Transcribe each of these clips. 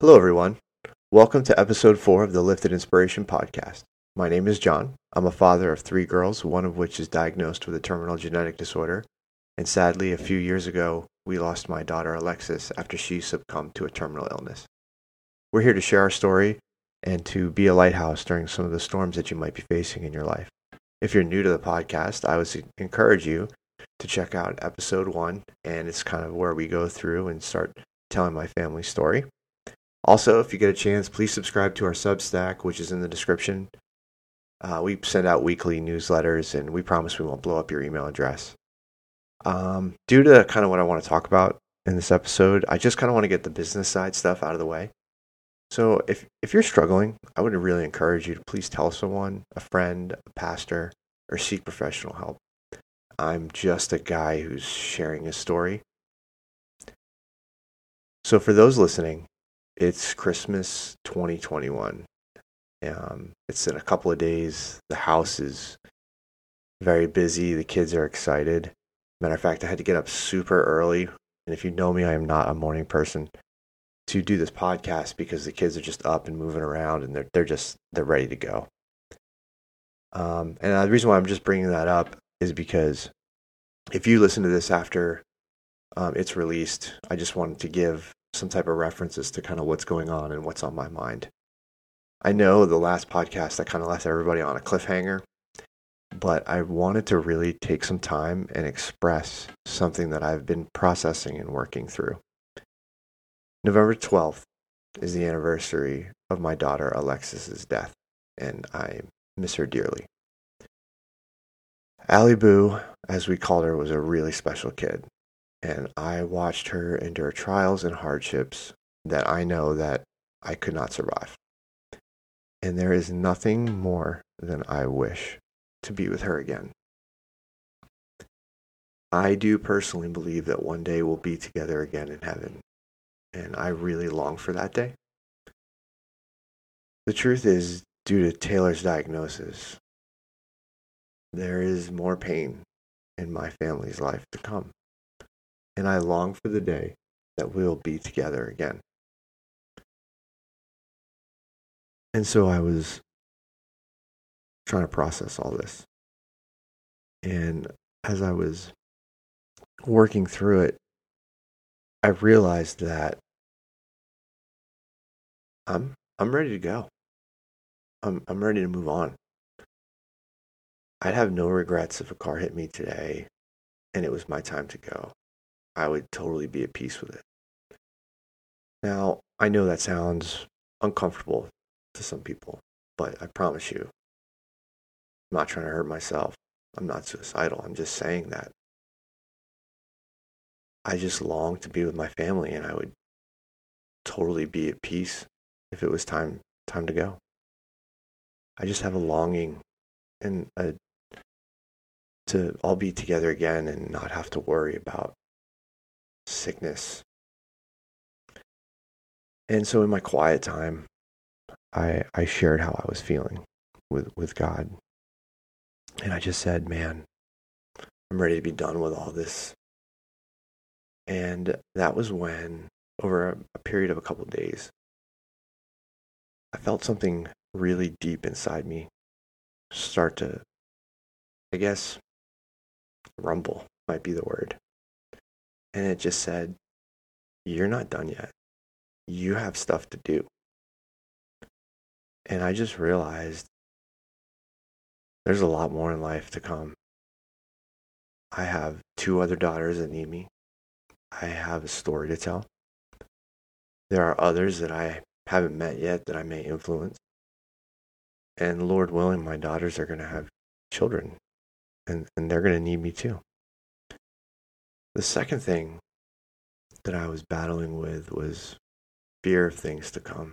Hello, everyone. Welcome to episode four of the Lifted Inspiration podcast. My name is John. I'm a father of three girls, one of which is diagnosed with a terminal genetic disorder. And sadly, a few years ago, we lost my daughter Alexis after she succumbed to a terminal illness. We're here to share our story and to be a lighthouse during some of the storms that you might be facing in your life. If you're new to the podcast, I would encourage you to check out episode one, and it's kind of where we go through and start telling my family story. Also, if you get a chance, please subscribe to our Substack, which is in the description. Uh, we send out weekly newsletters, and we promise we won't blow up your email address. Um, due to kind of what I want to talk about in this episode, I just kind of want to get the business side stuff out of the way. So if if you're struggling, I would really encourage you to please tell someone, a friend, a pastor, or seek professional help. I'm just a guy who's sharing his story. So for those listening, it's Christmas 2021. Um, it's in a couple of days. The house is very busy. The kids are excited. Matter of fact, I had to get up super early. And if you know me, I am not a morning person to do this podcast because the kids are just up and moving around and they're they're just they're ready to go. Um, and the reason why I'm just bringing that up is because if you listen to this after um, it's released, I just wanted to give some type of references to kind of what's going on and what's on my mind. I know the last podcast I kind of left everybody on a cliffhanger, but I wanted to really take some time and express something that I've been processing and working through. November 12th is the anniversary of my daughter Alexis's death, and I miss her dearly. Allie Boo, as we called her, was a really special kid, and I watched her endure trials and hardships that I know that I could not survive. And there is nothing more than I wish to be with her again. I do personally believe that one day we'll be together again in heaven and I really long for that day. The truth is, due to Taylor's diagnosis, there is more pain in my family's life to come. And I long for the day that we'll be together again. And so I was trying to process all this. And as I was working through it, I realized that I'm I'm ready to go. I'm I'm ready to move on. I'd have no regrets if a car hit me today and it was my time to go. I would totally be at peace with it. Now, I know that sounds uncomfortable to some people, but I promise you, I'm not trying to hurt myself. I'm not suicidal. I'm just saying that. I just long to be with my family and I would totally be at peace if it was time time to go. I just have a longing and a, to all be together again and not have to worry about sickness. And so in my quiet time, I I shared how I was feeling with with God. And I just said, "Man, I'm ready to be done with all this." And that was when over a, a period of a couple of days, I felt something really deep inside me start to, I guess, rumble might be the word. And it just said, You're not done yet. You have stuff to do. And I just realized there's a lot more in life to come. I have two other daughters that need me. I have a story to tell. There are others that I haven't met yet that I may influence. And Lord willing, my daughters are going to have children and, and they're going to need me too. The second thing that I was battling with was fear of things to come.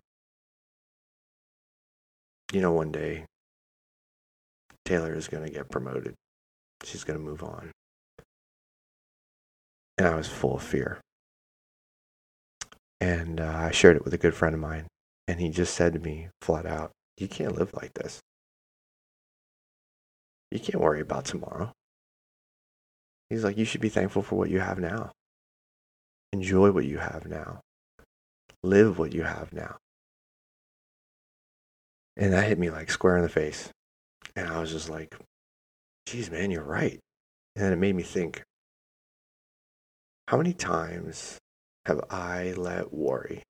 You know, one day Taylor is going to get promoted, she's going to move on. And I was full of fear. And uh, I shared it with a good friend of mine. And he just said to me flat out, You can't live like this. You can't worry about tomorrow. He's like, You should be thankful for what you have now. Enjoy what you have now. Live what you have now. And that hit me like square in the face. And I was just like, geez, man, you're right. And it made me think how many times have I let worry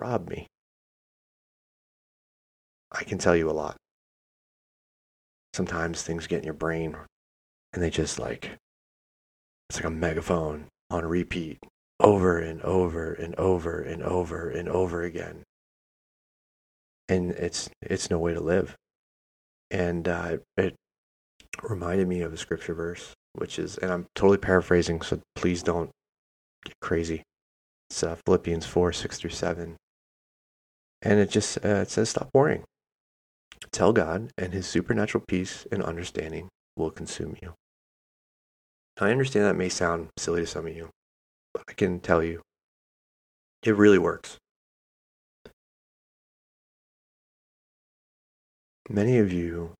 rob me? I can tell you a lot. Sometimes things get in your brain and they just like, it's like a megaphone on repeat over and over and over and over and over again. And it's it's no way to live. And uh, it reminded me of a scripture verse, which is, and I'm totally paraphrasing, so please don't get crazy. It's uh, Philippians 4 6 through 7. And it just uh, it says, Stop worrying. Tell God, and his supernatural peace and understanding will consume you. I understand that may sound silly to some of you, but I can tell you it really works. Many of you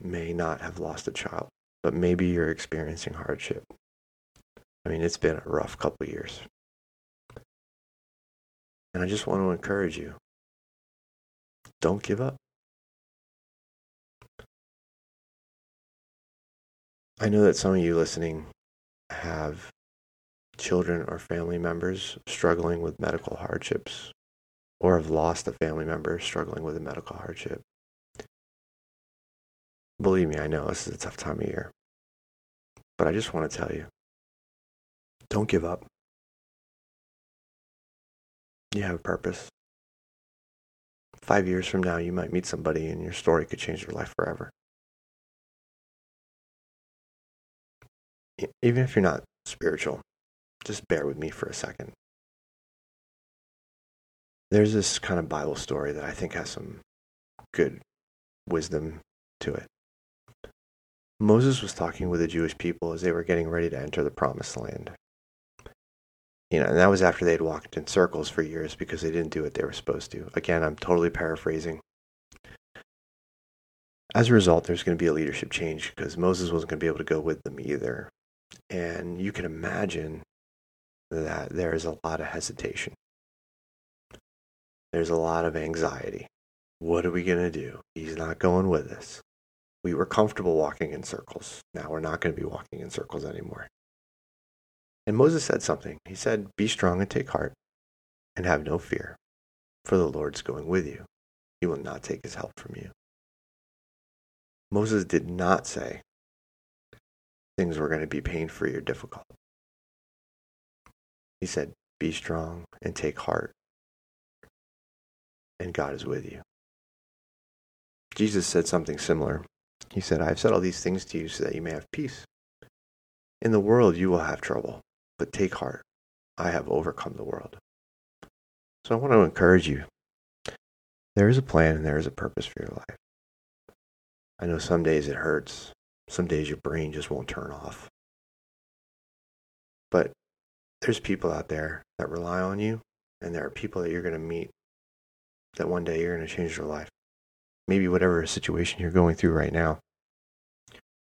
may not have lost a child, but maybe you're experiencing hardship. I mean, it's been a rough couple years. And I just want to encourage you don't give up. I know that some of you listening have children or family members struggling with medical hardships or have lost a family member struggling with a medical hardship. Believe me, I know this is a tough time of year. But I just want to tell you don't give up. You have a purpose. Five years from now, you might meet somebody and your story could change their life forever. Even if you're not spiritual, just bear with me for a second. There's this kind of Bible story that I think has some good wisdom to it. Moses was talking with the Jewish people as they were getting ready to enter the promised land. You know, and that was after they'd walked in circles for years because they didn't do what they were supposed to. Again, I'm totally paraphrasing. As a result, there's going to be a leadership change because Moses wasn't going to be able to go with them either. And you can imagine that there is a lot of hesitation. There's a lot of anxiety. What are we going to do? He's not going with us. We were comfortable walking in circles. Now we're not going to be walking in circles anymore. And Moses said something. He said, Be strong and take heart, and have no fear, for the Lord's going with you. He will not take his help from you. Moses did not say things were going to be pain free or difficult. He said, Be strong and take heart, and God is with you. Jesus said something similar. He said, I have said all these things to you so that you may have peace. In the world you will have trouble, but take heart. I have overcome the world. So I want to encourage you. There is a plan and there is a purpose for your life. I know some days it hurts. Some days your brain just won't turn off. But there's people out there that rely on you, and there are people that you're going to meet that one day you're going to change their life. Maybe whatever situation you're going through right now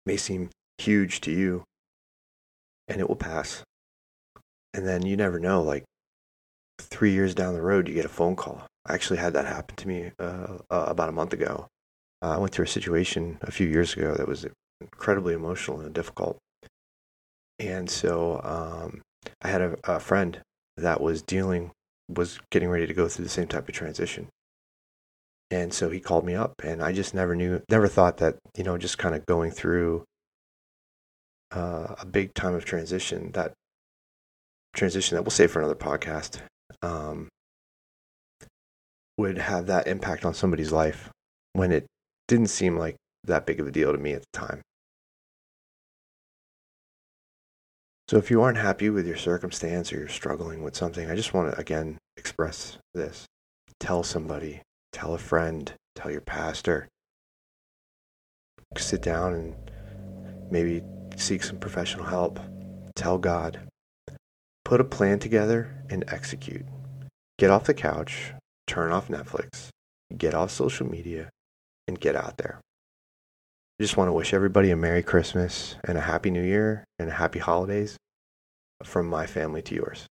may seem huge to you, and it will pass. And then you never know, like three years down the road, you get a phone call. I actually had that happen to me uh, uh, about a month ago. Uh, I went through a situation a few years ago that was incredibly emotional and difficult. And so um, I had a, a friend that was dealing, was getting ready to go through the same type of transition. And so he called me up, and I just never knew, never thought that, you know, just kind of going through uh, a big time of transition, that transition that we'll save for another podcast, um, would have that impact on somebody's life when it didn't seem like that big of a deal to me at the time. So if you aren't happy with your circumstance or you're struggling with something, I just want to again express this. Tell somebody, tell a friend, tell your pastor. Sit down and maybe seek some professional help. Tell God. Put a plan together and execute. Get off the couch, turn off Netflix, get off social media, and get out there. I just want to wish everybody a Merry Christmas and a Happy New Year and a Happy Holidays from my family to yours.